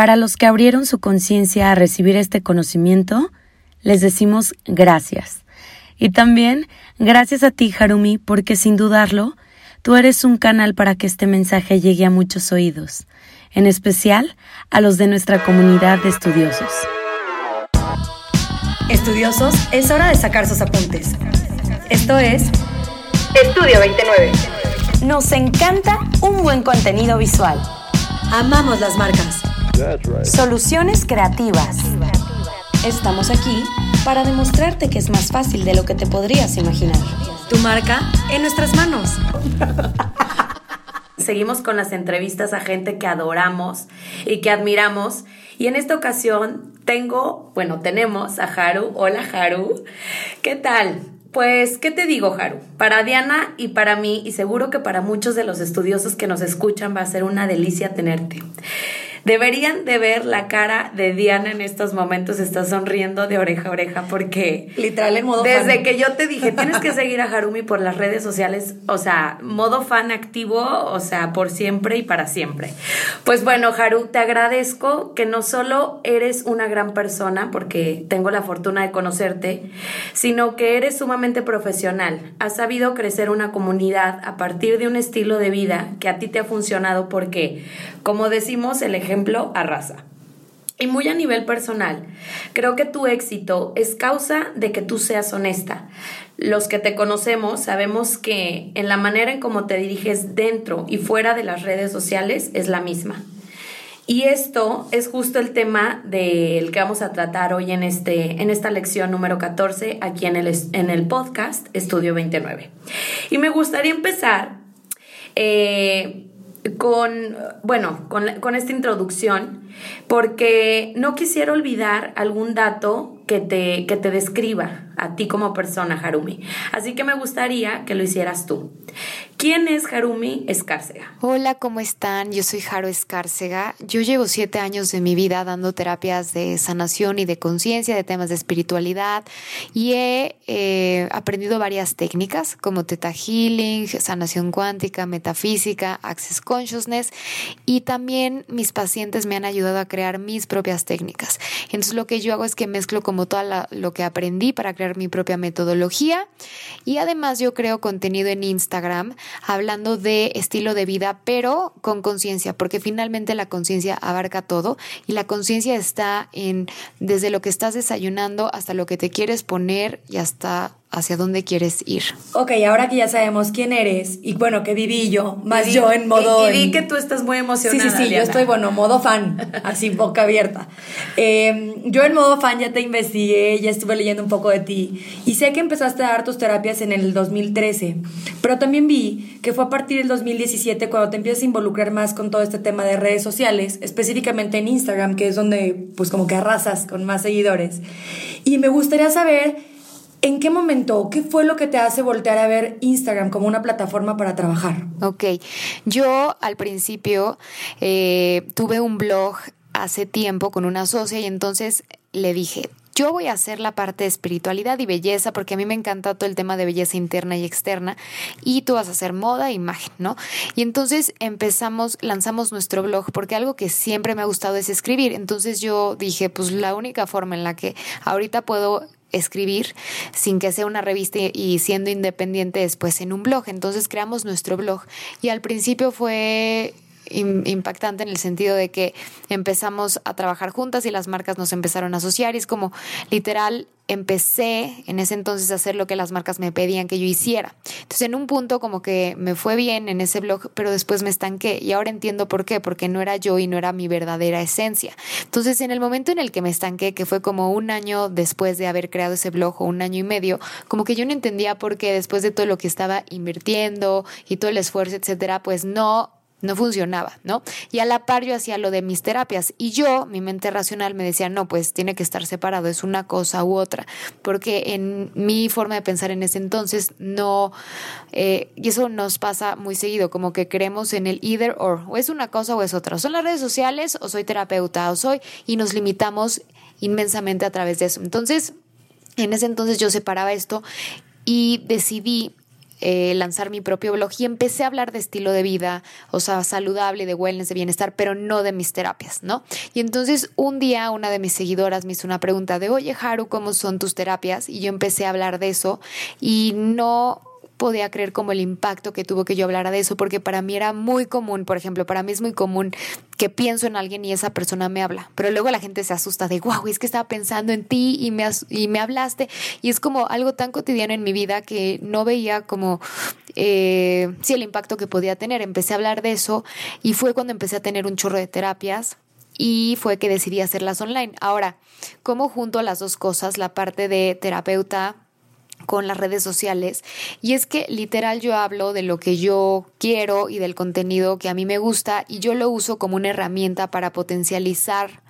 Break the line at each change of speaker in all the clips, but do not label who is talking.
Para los que abrieron su conciencia a recibir este conocimiento, les decimos gracias. Y también gracias a ti, Harumi, porque sin dudarlo, tú eres un canal para que este mensaje llegue a muchos oídos, en especial a los de nuestra comunidad de estudiosos.
Estudiosos, es hora de sacar sus apuntes. Esto es Estudio 29. Nos encanta un buen contenido visual. Amamos las marcas. Soluciones creativas. Estamos aquí para demostrarte que es más fácil de lo que te podrías imaginar. Tu marca en nuestras manos.
Seguimos con las entrevistas a gente que adoramos y que admiramos. Y en esta ocasión tengo, bueno, tenemos a Haru. Hola Haru. ¿Qué tal? Pues, ¿qué te digo, Haru? Para Diana y para mí, y seguro que para muchos de los estudiosos que nos escuchan, va a ser una delicia tenerte. Deberían de ver la cara de Diana en estos momentos, está sonriendo de oreja a oreja porque...
Literal en modo
Desde que yo te dije, tienes que seguir a Harumi por las redes sociales, o sea, modo fan activo, o sea, por siempre y para siempre. Pues bueno, Haru, te agradezco que no solo eres una gran persona, porque tengo la fortuna de conocerte, sino que eres sumamente profesional. Has sabido crecer una comunidad a partir de un estilo de vida que a ti te ha funcionado porque, como decimos, el ejemplo ejemplo, arrasa. Y muy a nivel personal, creo que tu éxito es causa de que tú seas honesta. Los que te conocemos sabemos que en la manera en cómo te diriges dentro y fuera de las redes sociales es la misma. Y esto es justo el tema del que vamos a tratar hoy en, este, en esta lección número 14 aquí en el, en el podcast Estudio 29. Y me gustaría empezar eh, con, bueno, con, esta introducción, porque no quisiera olvidar algún dato que te, que te describa a ti como persona, Harumi. Así que me gustaría que lo hicieras tú. ¿Quién es Harumi Escárcega?
Hola, ¿cómo están? Yo soy Haru Escárcega. Yo llevo siete años de mi vida dando terapias de sanación y de conciencia, de temas de espiritualidad y he eh, aprendido varias técnicas como Theta Healing, sanación cuántica, metafísica, Access Consciousness y también mis pacientes me han ayudado a crear mis propias técnicas. Entonces lo que yo hago es que mezclo como todo lo que aprendí para crear mi propia metodología. Y además yo creo contenido en Instagram hablando de estilo de vida, pero con conciencia, porque finalmente la conciencia abarca todo y la conciencia está en desde lo que estás desayunando hasta lo que te quieres poner y hasta hacia dónde quieres ir.
Ok, ahora que ya sabemos quién eres y bueno, que viví yo, más yo en modo...
Y, que tú estás muy emocionada.
Sí, sí, sí, yo estoy, bueno, modo fan, así boca abierta. Em, yo en modo fan ya te investigué, ya estuve leyendo un poco de ti y sé que empezaste a dar tus terapias en el 2013, pero también vi que fue a partir del 2017 cuando te empiezas a involucrar más con todo este tema de redes sociales, específicamente en Instagram, que es donde pues como que arrasas con más seguidores. Y me gustaría saber ¿En qué momento, qué fue lo que te hace voltear a ver Instagram como una plataforma para trabajar?
Ok, yo al principio eh, tuve un blog hace tiempo con una socia y entonces le dije, yo voy a hacer la parte de espiritualidad y belleza porque a mí me encanta todo el tema de belleza interna y externa y tú vas a hacer moda e imagen, ¿no? Y entonces empezamos, lanzamos nuestro blog porque algo que siempre me ha gustado es escribir. Entonces yo dije, pues la única forma en la que ahorita puedo escribir sin que sea una revista y siendo independiente después en un blog. Entonces creamos nuestro blog y al principio fue impactante en el sentido de que empezamos a trabajar juntas y las marcas nos empezaron a asociar y es como literal empecé en ese entonces a hacer lo que las marcas me pedían que yo hiciera. Entonces en un punto como que me fue bien en ese blog, pero después me estanqué y ahora entiendo por qué, porque no era yo y no era mi verdadera esencia. Entonces en el momento en el que me estanqué, que fue como un año después de haber creado ese blog o un año y medio, como que yo no entendía por qué después de todo lo que estaba invirtiendo y todo el esfuerzo, etcétera, pues no no funcionaba, ¿no? Y a la par yo hacía lo de mis terapias y yo, mi mente racional me decía, no, pues tiene que estar separado, es una cosa u otra, porque en mi forma de pensar en ese entonces no, eh, y eso nos pasa muy seguido, como que creemos en el either or, o es una cosa o es otra, son las redes sociales o soy terapeuta o soy, y nos limitamos inmensamente a través de eso. Entonces, en ese entonces yo separaba esto y decidí eh, lanzar mi propio blog y empecé a hablar de estilo de vida, o sea, saludable, de wellness, de bienestar, pero no de mis terapias, ¿no? Y entonces un día una de mis seguidoras me hizo una pregunta de, oye, Haru, ¿cómo son tus terapias? Y yo empecé a hablar de eso y no podía creer como el impacto que tuvo que yo hablara de eso, porque para mí era muy común, por ejemplo, para mí es muy común que pienso en alguien y esa persona me habla, pero luego la gente se asusta de, wow, es que estaba pensando en ti y me, y me hablaste, y es como algo tan cotidiano en mi vida que no veía como, eh, sí, el impacto que podía tener. Empecé a hablar de eso y fue cuando empecé a tener un chorro de terapias y fue que decidí hacerlas online. Ahora, ¿cómo junto las dos cosas? La parte de terapeuta con las redes sociales. Y es que literal yo hablo de lo que yo quiero y del contenido que a mí me gusta y yo lo uso como una herramienta para potencializar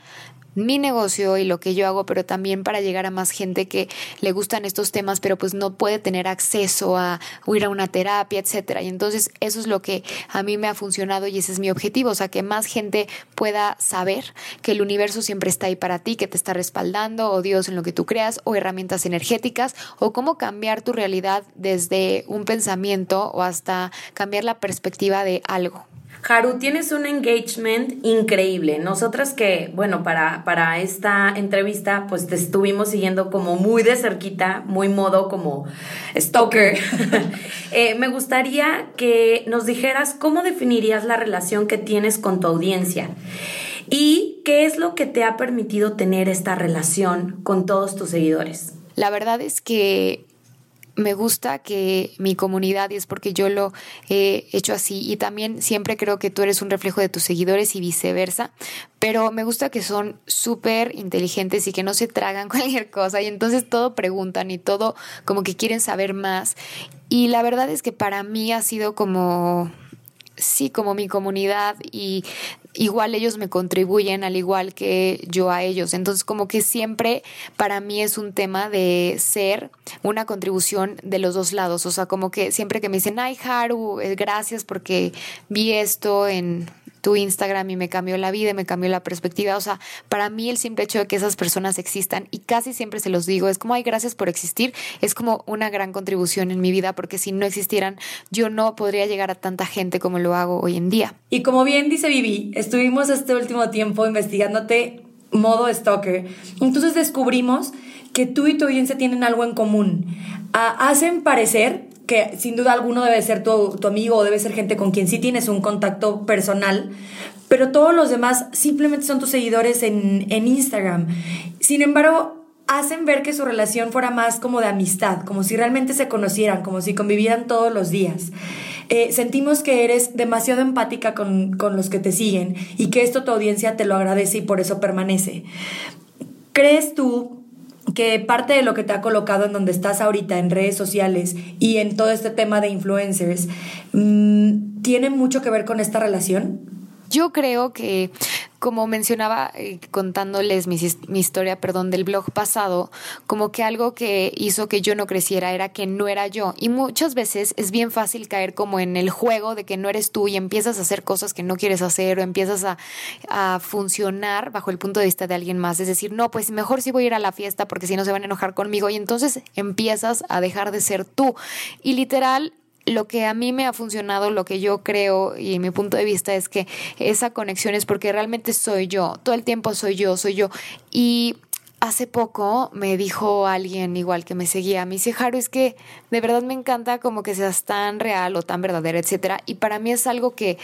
mi negocio y lo que yo hago, pero también para llegar a más gente que le gustan estos temas, pero pues no puede tener acceso a ir a una terapia, etcétera. Y entonces eso es lo que a mí me ha funcionado y ese es mi objetivo, o sea, que más gente pueda saber que el universo siempre está ahí para ti, que te está respaldando, o Dios en lo que tú creas, o herramientas energéticas, o cómo cambiar tu realidad desde un pensamiento o hasta cambiar la perspectiva de algo.
Haru, tienes un engagement increíble. Nosotras que, bueno, para, para esta entrevista, pues te estuvimos siguiendo como muy de cerquita, muy modo como stalker. Eh, me gustaría que nos dijeras cómo definirías la relación que tienes con tu audiencia y qué es lo que te ha permitido tener esta relación con todos tus seguidores.
La verdad es que me gusta que mi comunidad, y es porque yo lo he hecho así, y también siempre creo que tú eres un reflejo de tus seguidores y viceversa, pero me gusta que son súper inteligentes y que no se tragan cualquier cosa, y entonces todo preguntan y todo como que quieren saber más. Y la verdad es que para mí ha sido como sí, como mi comunidad y igual ellos me contribuyen al igual que yo a ellos. Entonces como que siempre para mí es un tema de ser una contribución de los dos lados. O sea, como que siempre que me dicen, ay Haru, eh, gracias porque vi esto en tu Instagram y me cambió la vida, me cambió la perspectiva. O sea, para mí el simple hecho de que esas personas existan y casi siempre se los digo, es como, ay, gracias por existir, es como una gran contribución en mi vida porque si no existieran, yo no podría llegar a tanta gente como lo hago hoy en día.
Y como bien dice Vivi, estuvimos este último tiempo investigándote modo stalker. Entonces descubrimos que tú y tu audiencia tienen algo en común. Ah, hacen parecer que sin duda alguno debe ser tu, tu, amigo o debe ser gente con quien sí tienes un contacto personal, pero todos los demás simplemente son tus seguidores en, en Instagram. Sin embargo, hacen ver que su relación fuera más como de amistad, como si realmente se conocieran, como si convivieran todos los días. Eh, sentimos que eres demasiado empática con, con los que te siguen y que esto tu audiencia te lo agradece y por eso permanece. ¿Crees tú que parte de lo que te ha colocado en donde estás ahorita en redes sociales y en todo este tema de influencers mmm, tiene mucho que ver con esta relación?
Yo creo que como mencionaba eh, contándoles mi, mi, historia, perdón, del blog pasado, como que algo que hizo que yo no creciera era que no era yo. Y muchas veces es bien fácil caer como en el juego de que no eres tú y empiezas a hacer cosas que no quieres hacer o empiezas a, a funcionar bajo el punto de vista de alguien más. Es decir, no, pues mejor sí voy a ir a la fiesta porque si no se van a enojar conmigo y entonces empiezas a dejar de ser tú. Y literal, lo que a mí me ha funcionado, lo que yo creo y mi punto de vista es que esa conexión es porque realmente soy yo, todo el tiempo soy yo, soy yo. Y hace poco me dijo alguien igual que me seguía, me dice, Jaro, es que de verdad me encanta como que seas tan real o tan verdadera, etcétera. Y para mí es algo que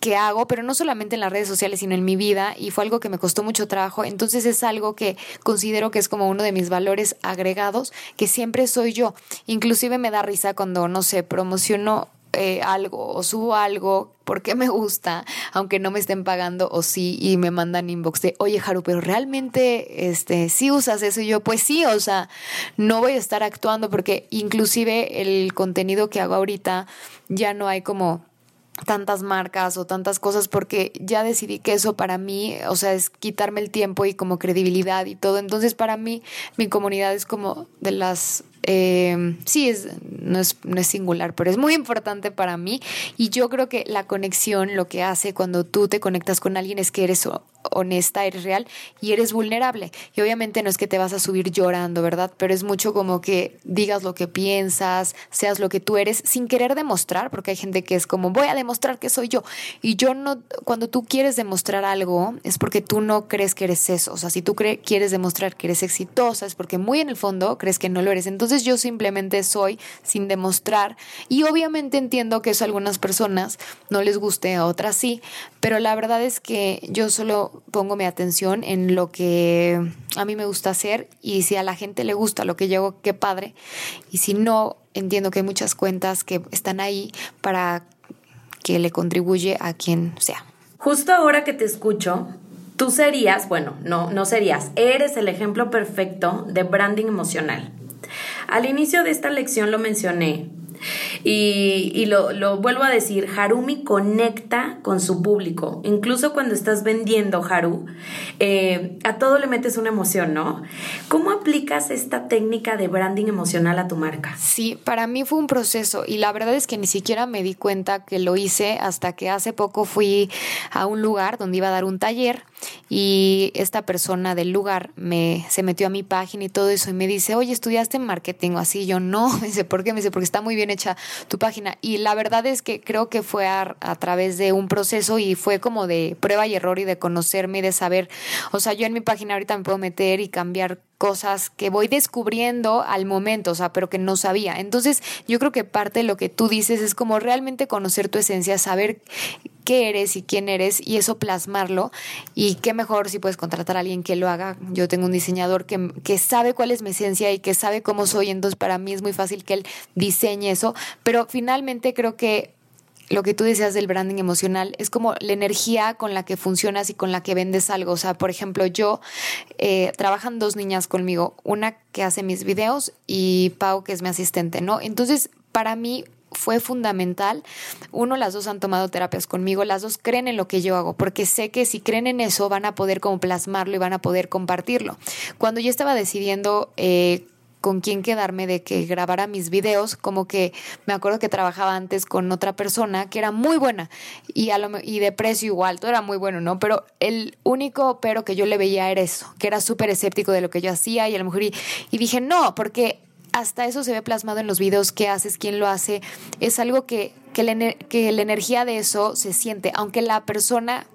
que hago, pero no solamente en las redes sociales, sino en mi vida, y fue algo que me costó mucho trabajo. Entonces es algo que considero que es como uno de mis valores agregados, que siempre soy yo. Inclusive me da risa cuando, no sé, promociono eh, algo o subo algo porque me gusta, aunque no me estén pagando o sí, y me mandan inbox de, oye Haru, pero realmente este, sí usas eso y yo, pues sí, o sea, no voy a estar actuando porque inclusive el contenido que hago ahorita ya no hay como tantas marcas o tantas cosas porque ya decidí que eso para mí, o sea, es quitarme el tiempo y como credibilidad y todo. Entonces para mí mi comunidad es como de las, eh, sí, es no es, no es singular, pero es muy importante para mí. Y yo creo que la conexión lo que hace cuando tú te conectas con alguien es que eres honesta, eres real y eres vulnerable. Y obviamente no es que te vas a subir llorando, ¿verdad? Pero es mucho como que digas lo que piensas, seas lo que tú eres, sin querer demostrar, porque hay gente que es como, voy a demostrar que soy yo. Y yo no, cuando tú quieres demostrar algo, es porque tú no crees que eres eso. O sea, si tú quieres demostrar que eres exitosa, es porque muy en el fondo crees que no lo eres. Entonces yo simplemente soy sin demostrar. Y obviamente entiendo que eso a algunas personas no les guste, a otras sí. Pero la verdad es que yo solo pongo mi atención en lo que a mí me gusta hacer y si a la gente le gusta lo que yo hago, qué padre. Y si no, entiendo que hay muchas cuentas que están ahí para que le contribuye a quien sea.
Justo ahora que te escucho, tú serías, bueno, no, no serías, eres el ejemplo perfecto de branding emocional. Al inicio de esta lección lo mencioné, y, lo, vuelvo a decir, Harumi conecta con su público. Incluso cuando estás vendiendo Haru, eh, a todo le metes una emoción, ¿no? ¿Cómo aplicas esta técnica de branding emocional a tu marca?
Sí, para mí fue un proceso y la verdad es que ni siquiera me di cuenta que lo hice hasta que hace poco fui a un lugar donde iba a dar un taller y esta persona del lugar me se metió a mi página y todo eso y me dice, oye, ¿estudiaste en marketing o así? Yo no, me dice, ¿por qué? Me dice, porque está muy bien hecha tu página. Y la verdad es que creo que fue a, través de un proceso y fue como de prueba y error y de conocerme y de saber, o sea, yo en mi página ahorita me puedo meter y cambiar cosas que voy descubriendo al momento, o sea, pero que no sabía. Entonces, yo creo que parte de lo que tú dices es como realmente conocer tu esencia, saber qué eres y quién eres y eso plasmarlo. Y qué mejor si puedes contratar a alguien que lo haga. Yo tengo un diseñador que, que sabe cuál es mi esencia y que sabe cómo soy, entonces para mí es muy fácil que él diseñe eso. Pero finalmente creo que lo que tú decías del branding emocional es como la energía con la que funcionas y con la que vendes algo. O sea, por ejemplo, yo eh, trabajan dos niñas conmigo, una que hace mis videos y Pau que es mi asistente, ¿no? Entonces, para mí fue fundamental. Uno, las dos han tomado terapias conmigo, las dos creen en lo que yo hago, porque sé que si creen en eso van a poder como plasmarlo y van a poder compartirlo. Cuando yo estaba decidiendo eh, con quién quedarme de que grabara mis videos, como que me acuerdo que trabajaba antes con otra persona que era muy buena y, a lo, y de precio igual, todo era muy bueno, ¿no? Pero el único pero que yo le veía era eso, que era súper escéptico de lo que yo hacía y a lo mejor y, y dije, no, porque hasta eso se ve plasmado en los videos que haces, quién lo hace, es algo que, que, que la energía de eso se siente, aunque la persona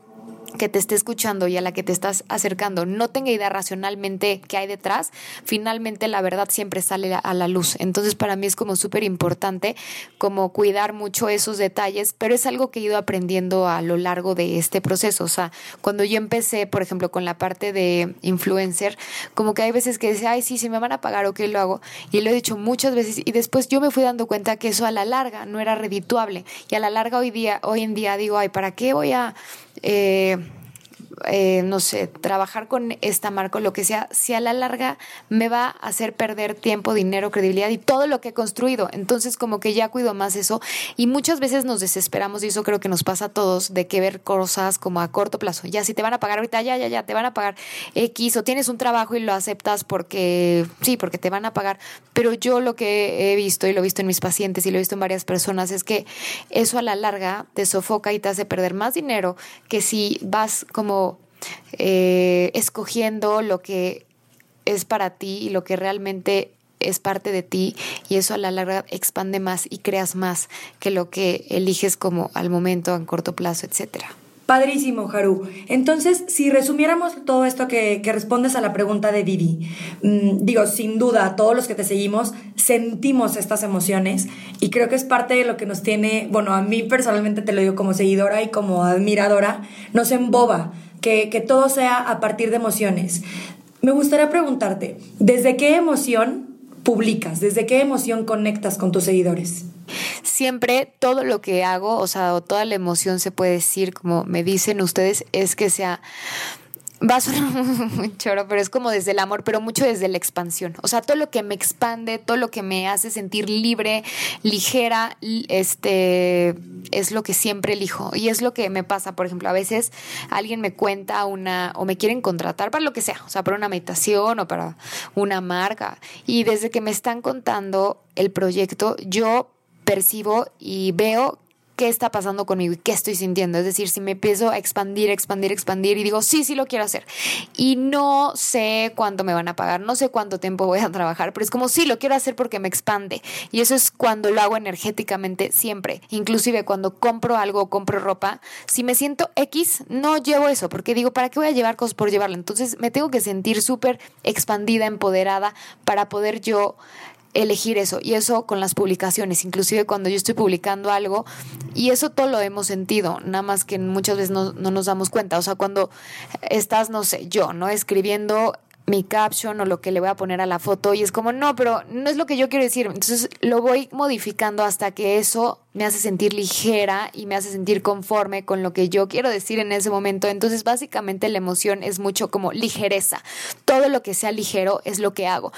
que te esté escuchando y a la que te estás acercando no tenga idea racionalmente qué hay detrás, finalmente la verdad siempre sale a la luz. Entonces para mí es como súper importante como cuidar mucho esos detalles, pero es algo que he ido aprendiendo a lo largo de este proceso. O sea, cuando yo empecé, por ejemplo, con la parte de influencer, como que hay veces que decía, ay, sí, si me van a pagar o qué lo hago. Y lo he dicho muchas veces y después yo me fui dando cuenta que eso a la larga no era redituable. Y a la larga hoy día, hoy en día digo, ay, ¿para qué voy a eh, eh, no sé, trabajar con esta marca, lo que sea, si a la larga me va a hacer perder tiempo, dinero, credibilidad y todo lo que he construido. Entonces, como que ya cuido más eso. Y muchas veces nos desesperamos, y eso creo que nos pasa a todos, de que ver cosas como a corto plazo. Ya, si te van a pagar ahorita, ya, ya, ya, te van a pagar X, o tienes un trabajo y lo aceptas porque, sí, porque te van a pagar. Pero yo lo que he visto, y lo he visto en mis pacientes, y lo he visto en varias personas, es que eso a la larga te sofoca y te hace perder más dinero que si vas como eh, escogiendo lo que es para ti y lo que realmente es parte de ti y eso a la larga expande más y creas más que lo que eliges como al momento, en corto plazo, etcétera.
Padrísimo, Haru. Entonces, si resumiéramos todo esto que, respondes a la pregunta de Didi, mm, digo, sin duda, todos los que te seguimos sentimos estas emociones y creo que es parte de lo que nos tiene, bueno, a mí personalmente te lo digo como seguidora y como admiradora, nos emboba que, que todo sea a partir de emociones. Me gustaría preguntarte, ¿desde qué emoción publicas? ¿Desde qué emoción conectas con tus seguidores?
Siempre todo lo que hago, o sea, toda la emoción se puede decir, como me dicen ustedes, es que sea va a sonar muy choro, pero es como desde el amor, pero mucho desde la expansión. O sea, todo lo que me expande, todo lo que me hace sentir libre, ligera, este es lo que siempre elijo. Y es lo que me pasa, por ejemplo, a veces alguien me cuenta una, o me quieren contratar para lo que sea, o sea, para una meditación o para una marca. Y desde que me están contando el proyecto, yo percibo y veo qué está pasando conmigo y qué estoy sintiendo. Es decir, si me empiezo a expandir, expandir, expandir y digo, sí, sí lo quiero hacer. Y no sé cuánto me van a pagar, no sé cuánto tiempo voy a trabajar, pero es como, sí, lo quiero hacer porque me expande. Y eso es cuando lo hago energéticamente siempre. Inclusive cuando compro algo, compro ropa, si me siento X, no llevo eso, porque digo, ¿para qué voy a llevar cosas por llevarlo? Entonces me tengo que sentir súper expandida, empoderada, para poder yo elegir eso. Y eso con las publicaciones, inclusive cuando yo estoy publicando algo, y eso todo lo hemos sentido, nada más que muchas veces no, no nos damos cuenta. O sea, cuando estás, no sé, yo, ¿no? Escribiendo mi caption o lo que le voy a poner a la foto y es como, no, pero no es lo que yo quiero decir. Entonces lo voy modificando hasta que eso me hace sentir ligera y me hace sentir conforme con lo que yo quiero decir en ese momento. Entonces básicamente la emoción es mucho como ligereza. Todo lo que sea ligero es lo que hago.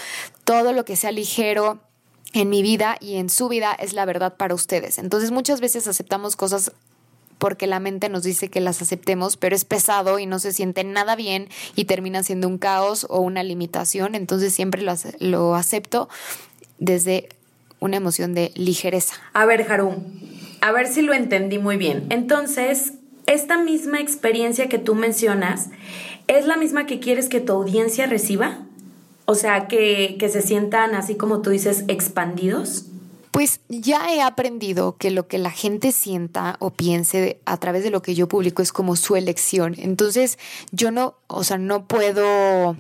Todo lo que sea ligero en mi vida y en su vida es la verdad para ustedes. Entonces muchas veces aceptamos cosas porque la mente nos dice que las aceptemos, pero es pesado y no se siente nada bien y termina siendo un caos o una limitación. Entonces siempre lo, acepto desde una emoción de ligereza.
A ver, Haru, a ver si lo entendí muy bien. Entonces, esta misma experiencia que tú mencionas, ¿es la misma que quieres que tu audiencia reciba? O sea, que, que se sientan así como tú dices, expandidos.
Pues ya he aprendido que lo que la gente sienta o piense a través de lo que yo publico es como su elección. Entonces, yo no, o sea, no puedo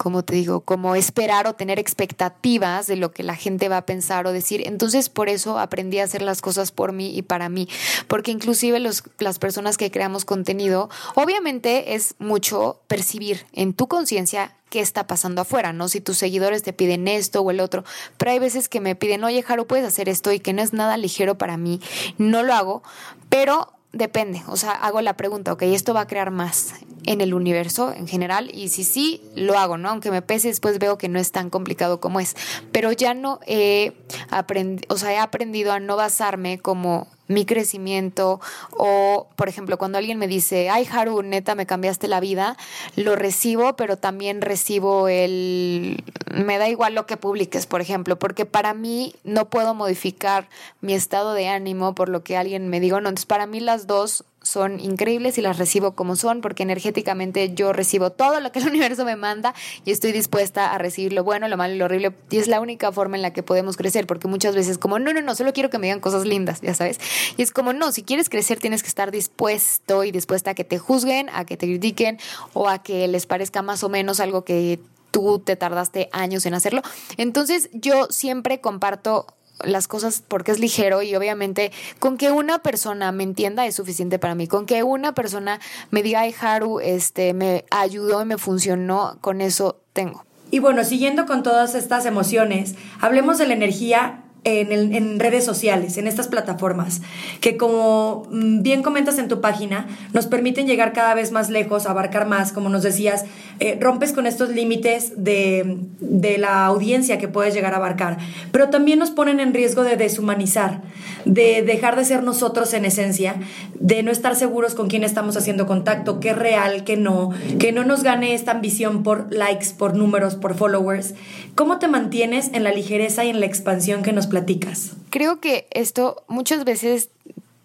como te digo, como esperar o tener expectativas de lo que la gente va a pensar o decir. Entonces, por eso aprendí a hacer las cosas por mí y para mí, porque inclusive los, las personas que creamos contenido, obviamente es mucho percibir en tu conciencia qué está pasando afuera, ¿no? Si tus seguidores te piden esto o el otro, pero hay veces que me piden, oye, Jaro, puedes hacer esto y que no es nada ligero para mí, no lo hago, pero depende, o sea, hago la pregunta, ok, ¿esto va a crear más en el universo en general? Y si sí, lo hago, ¿no? Aunque me pese, después veo que no es tan complicado como es. Pero ya no he aprendido, o sea, he aprendido a no basarme como mi crecimiento o, por ejemplo, cuando alguien me dice, ay, Haru, neta, me cambiaste la vida, lo recibo, pero también recibo el, me da igual lo que publiques, por ejemplo, porque para mí no puedo modificar mi estado de ánimo por lo que alguien me diga, no, entonces para mí las dos son increíbles y las recibo como son, porque energéticamente yo recibo todo lo que el universo me manda y estoy dispuesta a recibir lo bueno, lo malo y lo horrible. Y es la única forma en la que podemos crecer, porque muchas veces como, no, no, no, solo quiero que me digan cosas lindas, ya sabes. Y es como, no, si quieres crecer tienes que estar dispuesto y dispuesta a que te juzguen, a que te critiquen o a que les parezca más o menos algo que tú te tardaste años en hacerlo. Entonces yo siempre comparto las cosas porque es ligero y obviamente con que una persona me entienda es suficiente para mí. Con que una persona me diga, ay, Haru, este, me ayudó y me funcionó, con eso tengo.
Y bueno, siguiendo con todas estas emociones, hablemos de la energía en, en, redes sociales, en estas plataformas, que como mm, bien comentas en tu página, nos permiten llegar cada vez más lejos, abarcar más, como nos decías, eh, rompes con estos límites de, de, la audiencia que puedes llegar a abarcar, pero también nos ponen en riesgo de deshumanizar, de dejar de ser nosotros en esencia, de no estar seguros con quién estamos haciendo contacto, qué es real, qué no, que no nos gane esta ambición por likes, por números, por followers. ¿Cómo te mantienes en la ligereza y en la expansión que nos platicas?
Creo que esto muchas veces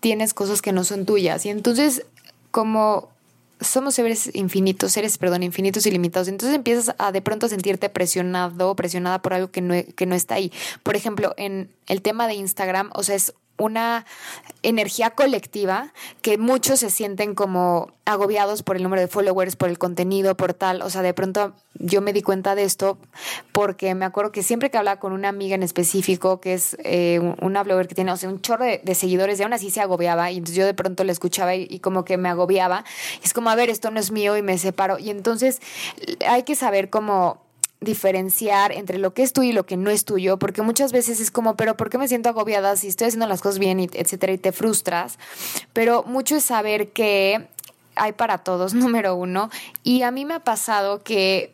tienes cosas que no son tuyas y entonces como somos seres infinitos, seres, perdón, infinitos y limitados. Entonces empiezas a de pronto sentirte presionado, presionada por algo que no, que no está ahí. Por ejemplo, en el tema de Instagram, o sea, es una energía colectiva que muchos se sienten como agobiados por el número de followers, por el contenido, por tal. O sea, de pronto yo me di cuenta de esto porque me acuerdo que siempre que hablaba con una amiga en específico, que es eh, una blogger que tiene, o sea, un chorro de, seguidores, y aún así se agobiaba. Y entonces yo de pronto la escuchaba y, como que me agobiaba. Y es como, a ver, esto no es mío y me separo. Y entonces hay que saber cómo diferenciar entre lo que es tuyo y lo que no es tuyo, porque muchas veces es como, pero ¿por qué me siento agobiada si estoy haciendo las cosas bien, y etcétera, y te frustras? Pero mucho es saber que hay para todos, número uno. Y a mí me ha pasado que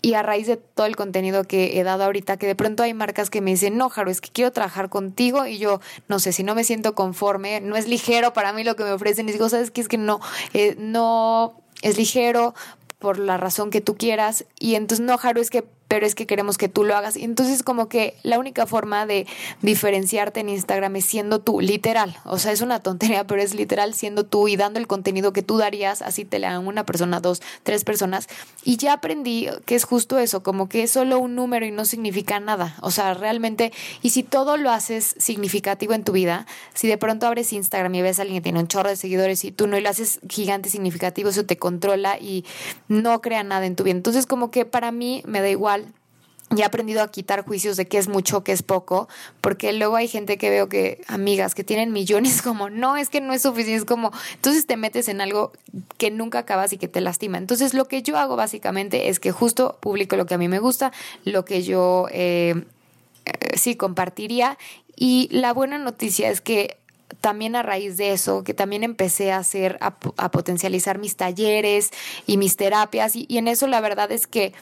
y a raíz de todo el contenido que he dado ahorita, que de pronto hay marcas que me dicen, no, Jaro, es que quiero trabajar contigo y yo, no sé, si no me siento conforme, no es ligero para mí lo que me ofrecen y digo, ¿sabes qué? Es que no, eh, no es ligero por la razón que tú quieras. Y entonces, no, Jaro, es que pero es que queremos que tú lo hagas. Y entonces como que la única forma de diferenciarte en Instagram es siendo tú, literal. O sea, es una tontería, pero es literal siendo tú y dando el contenido que tú darías, así te le dan una persona, dos, tres personas. Y ya aprendí que es justo eso, como que es solo un número y no significa nada. O sea, realmente, y si todo lo haces significativo en tu vida, si de pronto abres Instagram y ves a alguien que tiene un chorro de seguidores y tú no y lo haces gigante significativo, eso te controla y no crea nada en tu vida. Entonces como que para mí me da igual ya he aprendido a quitar juicios de qué es mucho, qué es poco, porque luego hay gente que veo que, amigas, que tienen millones, como, no, es que no es suficiente, es como, entonces te metes en algo que nunca acabas y que te lastima. Entonces lo que yo hago básicamente es que justo publico lo que a mí me gusta, lo que yo eh, eh, sí compartiría. Y la buena noticia es que también a raíz de eso, que también empecé a hacer, a, potencializar mis talleres y mis terapias, y, en eso la verdad es que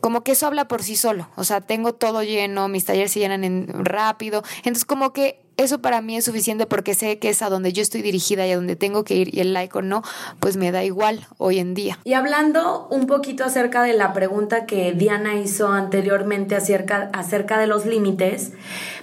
como que eso habla por sí solo, o sea, tengo todo lleno, mis talleres se llenan en, rápido, entonces como que eso para mí es suficiente porque sé que es a donde yo estoy dirigida y a donde tengo que ir y el like o no, pues me da igual hoy en día.
Y hablando un poquito acerca de la pregunta que Diana hizo anteriormente acerca, acerca de los límites,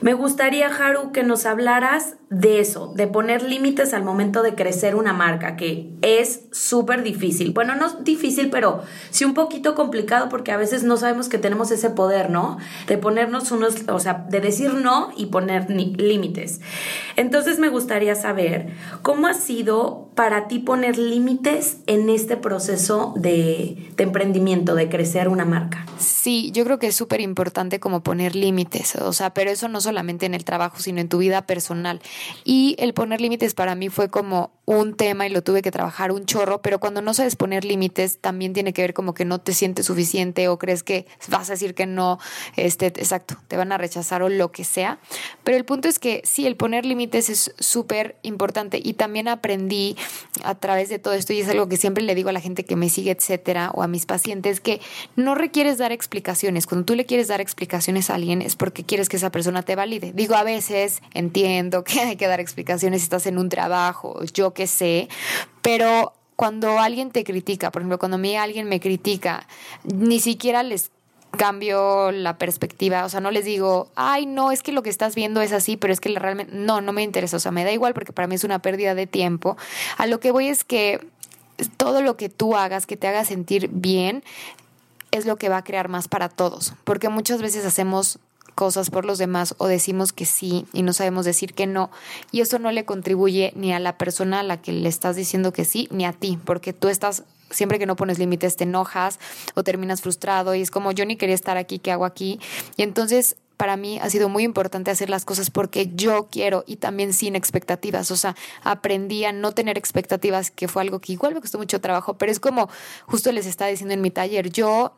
me gustaría, Haru, que nos hablaras de eso, de poner límites al momento de crecer una marca, que es súper difícil. Bueno, no difícil, pero sí un poquito complicado porque a veces no sabemos que tenemos ese poder, ¿no? De ponernos unos, o sea, de decir no y poner límites. Entonces me gustaría saber cómo ha sido para ti poner límites en este proceso de, de emprendimiento, de crecer una marca.
Sí, yo creo que es súper importante como poner límites, o sea, pero eso no solamente en el trabajo, sino en tu vida personal. Y el poner límites para mí fue como un tema y lo tuve que trabajar un chorro, pero cuando no sabes poner límites también tiene que ver como que no te sientes suficiente o crees que vas a decir que no, este, exacto, te van a rechazar o lo que sea. Pero el punto es que sí, el poner límites es súper importante y también aprendí a través de todo esto y es algo que siempre le digo a la gente que me sigue, etcétera, o a mis pacientes, que no requieres dar explicaciones. Cuando tú le quieres dar explicaciones a alguien es porque quieres que esa persona te valide. Digo, a veces entiendo que hay que dar explicaciones si estás en un trabajo, yo qué sé, pero cuando alguien te critica, por ejemplo, cuando a mí alguien me critica, ni siquiera les cambio la perspectiva, o sea, no les digo, ay, no, es que lo que estás viendo es así, pero es que realmente, no, no me interesa, o sea, me da igual porque para mí es una pérdida de tiempo. A lo que voy es que todo lo que tú hagas, que te haga sentir bien, es lo que va a crear más para todos, porque muchas veces hacemos cosas por los demás o decimos que sí y no sabemos decir que no y eso no le contribuye ni a la persona a la que le estás diciendo que sí ni a ti porque tú estás siempre que no pones límites te enojas o terminas frustrado y es como yo ni quería estar aquí, ¿qué hago aquí? Y entonces para mí ha sido muy importante hacer las cosas porque yo quiero y también sin expectativas. O sea, aprendí a no tener expectativas, que fue algo que igual me costó mucho trabajo, pero es como justo les estaba diciendo en mi taller, yo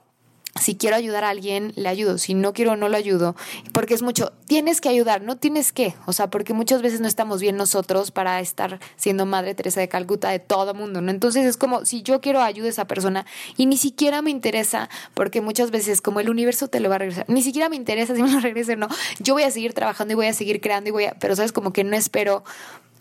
si quiero ayudar a alguien, le ayudo. Si no quiero, no lo ayudo. Porque es mucho, tienes que ayudar, no tienes que. O sea, porque muchas veces no estamos bien nosotros para estar siendo Madre Teresa de Calcuta de todo mundo, ¿no? Entonces es como, si yo quiero ayudar a esa persona y ni siquiera me interesa, porque muchas veces como el universo te lo va a regresar, ni siquiera me interesa si me lo regrese no. Yo voy a seguir trabajando y voy a seguir creando y voy a, pero sabes, como que no espero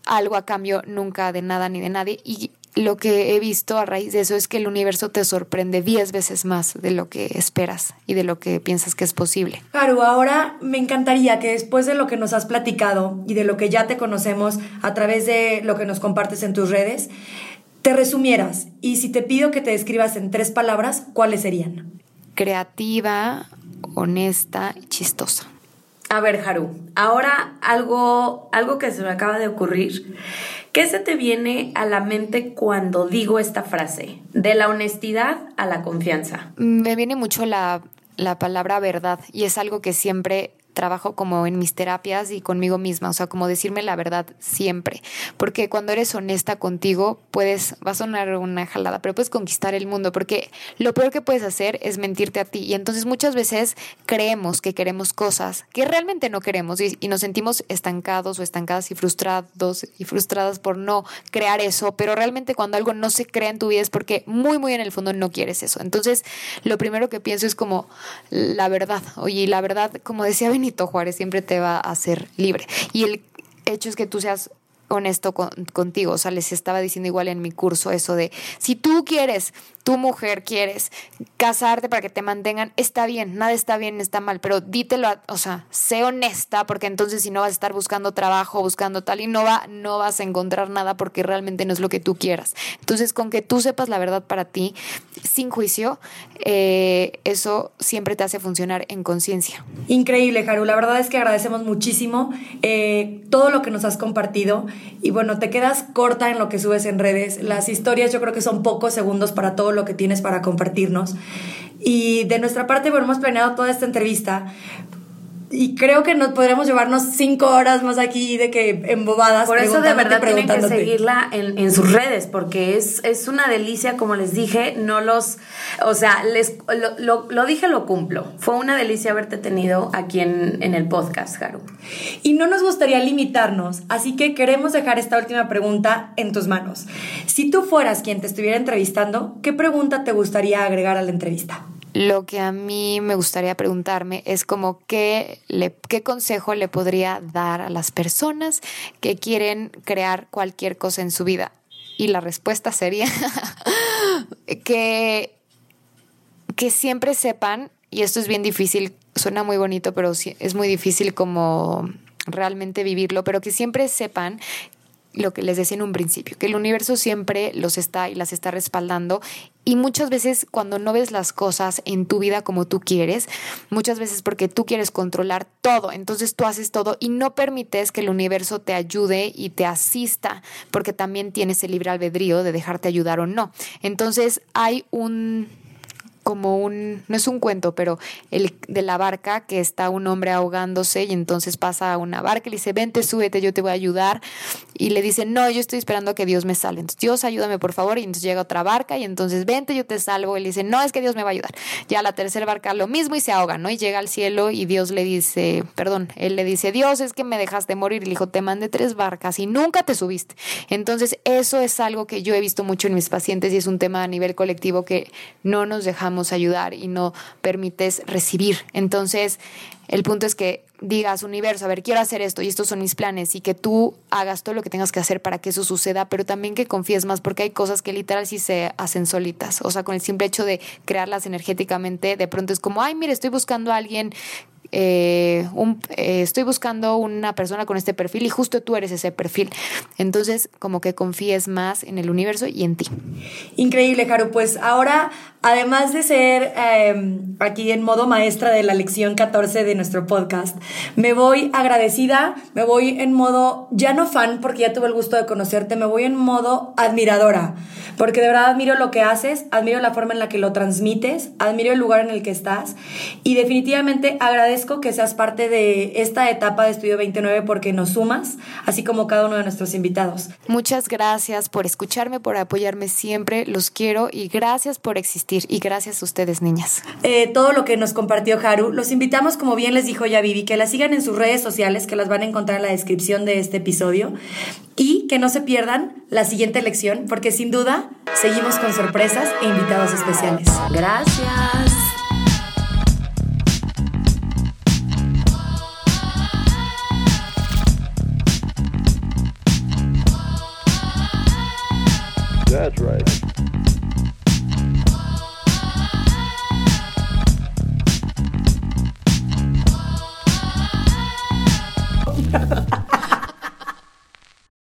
algo a cambio nunca de nada ni de nadie. Y lo que he visto a raíz de eso es que el universo te sorprende diez veces más de lo que esperas y de lo que piensas que es posible.
Haru, ahora me encantaría que después de lo que nos has platicado y de lo que ya te conocemos a través de lo que nos compartes en tus redes, te resumieras y si te pido que te describas en tres palabras, ¿cuáles serían?
Creativa, honesta y chistosa.
A ver, Haru, ahora algo, algo que se me acaba de ocurrir. ¿Qué se te viene a la mente cuando digo esta frase? De la honestidad a la confianza.
Me viene mucho la, la palabra verdad y es algo que siempre trabajo como en mis terapias y conmigo misma, o sea, como decirme la verdad siempre, porque cuando eres honesta contigo, puedes, va a sonar una jalada, pero puedes conquistar el mundo, porque lo peor que puedes hacer es mentirte a ti y entonces muchas veces creemos que queremos cosas que realmente no queremos y, nos sentimos estancados o estancadas y frustrados y frustradas por no crear eso, pero realmente cuando algo no se crea en tu vida es porque muy, muy en el fondo no quieres eso. Entonces, lo primero que pienso es como la verdad. Oye, la verdad, como decía Benito Juárez, siempre te va a hacer libre. Y el hecho es que tú seas honesto contigo. O sea, les estaba diciendo igual en mi curso eso de, si tú quieres tu mujer quieres casarte para que te mantengan, está bien, nada está bien, está mal, pero dítelo, o sea, sé honesta, porque entonces si no vas a estar buscando trabajo, buscando tal, y no, va, no vas a encontrar nada porque realmente no es lo que tú quieras. Entonces, con que tú sepas la verdad para ti, sin juicio, eh, eso siempre te hace funcionar en conciencia.
Increíble, Haru. La verdad es que agradecemos muchísimo eh, todo lo que nos has compartido. Y bueno, te quedas corta en lo que subes en redes. Las historias yo creo que son pocos segundos para todo lo que tienes para compartirnos. Y de nuestra parte, bueno, hemos planeado toda esta entrevista y creo que nos podremos llevarnos cinco horas más aquí de que embobadas.
Por eso de verdad tienen que seguirla en, en, sus redes, porque es, es una delicia, como les dije, no los, o sea, les, lo, lo, dije, lo cumplo. Fue una delicia haberte tenido aquí en, en el podcast, Haru.
Y no nos gustaría limitarnos, así que queremos dejar esta última pregunta en tus manos. Si tú fueras quien te estuviera entrevistando, ¿qué pregunta te gustaría agregar a la entrevista?
Lo que a mí me gustaría preguntarme es como qué, le, qué consejo le podría dar a las personas que quieren crear cualquier cosa en su vida. Y la respuesta sería que, que siempre sepan, y esto es bien difícil, suena muy bonito, pero es muy difícil como realmente vivirlo, pero que siempre sepan lo que les decía en un principio, que el universo siempre los está y las está respaldando y muchas veces cuando no ves las cosas en tu vida como tú quieres, muchas veces porque tú quieres controlar todo, entonces tú haces todo y no permites que el universo te ayude y te asista, porque también tienes el libre albedrío de dejarte ayudar o no. Entonces hay un como un, no es un cuento, pero el de la barca que está un hombre ahogándose y entonces pasa a una barca y le dice, vente, súbete, yo te voy a ayudar. Y le dice, no, yo estoy esperando a que Dios me salve. Entonces, Dios, ayúdame por favor. Y entonces llega otra barca y entonces, vente, yo te salvo. Y le dice, no, es que Dios me va a ayudar. Ya la tercera barca lo mismo y se ahoga, ¿no? Y llega al cielo y Dios le dice, perdón, él le dice, Dios, es que me dejaste morir. Y le dijo, te mandé tres barcas y nunca te subiste. Entonces, eso es algo que yo he visto mucho en mis pacientes y es un tema a nivel colectivo que no nos dejamos ayudar y no permites recibir. Entonces, el punto es que digas, universo, a ver, quiero hacer esto y estos son mis planes y que tú hagas todo lo que tengas que hacer para que eso suceda, pero también que confíes más porque hay cosas que literal sí se hacen solitas. O sea, con el simple hecho de crearlas energéticamente, de pronto es como, ay, mire, estoy buscando a alguien eh, eh, estoy buscando una persona con este perfil y justo tú eres ese perfil. Entonces, como que confíes más en el universo y en ti.
Increíble, Haru. Pues ahora, además de ser em, aquí en modo maestra de la lección 14 de nuestro podcast, me voy agradecida, me voy en modo, ya no fan, porque ya tuve el gusto de conocerte, me voy en modo admiradora, porque de verdad admiro lo que haces, admiro la forma en la que lo transmites, admiro el lugar en el que estás. Y definitivamente agradezco que seas parte de esta etapa de Estudio 29 porque nos sumas, así como cada uno de nuestros invitados.
Muchas gracias por escucharme, por apoyarme siempre, los quiero y gracias por existir y gracias a ustedes, niñas.
Eh, todo lo que nos compartió Haru, los invitamos, como bien les dijo ya Vivi, que la sigan en sus redes sociales, que las van a encontrar en la descripción de este episodio y que no se pierdan la siguiente lección porque sin duda seguimos con sorpresas e invitados especiales.
Gracias. That's right.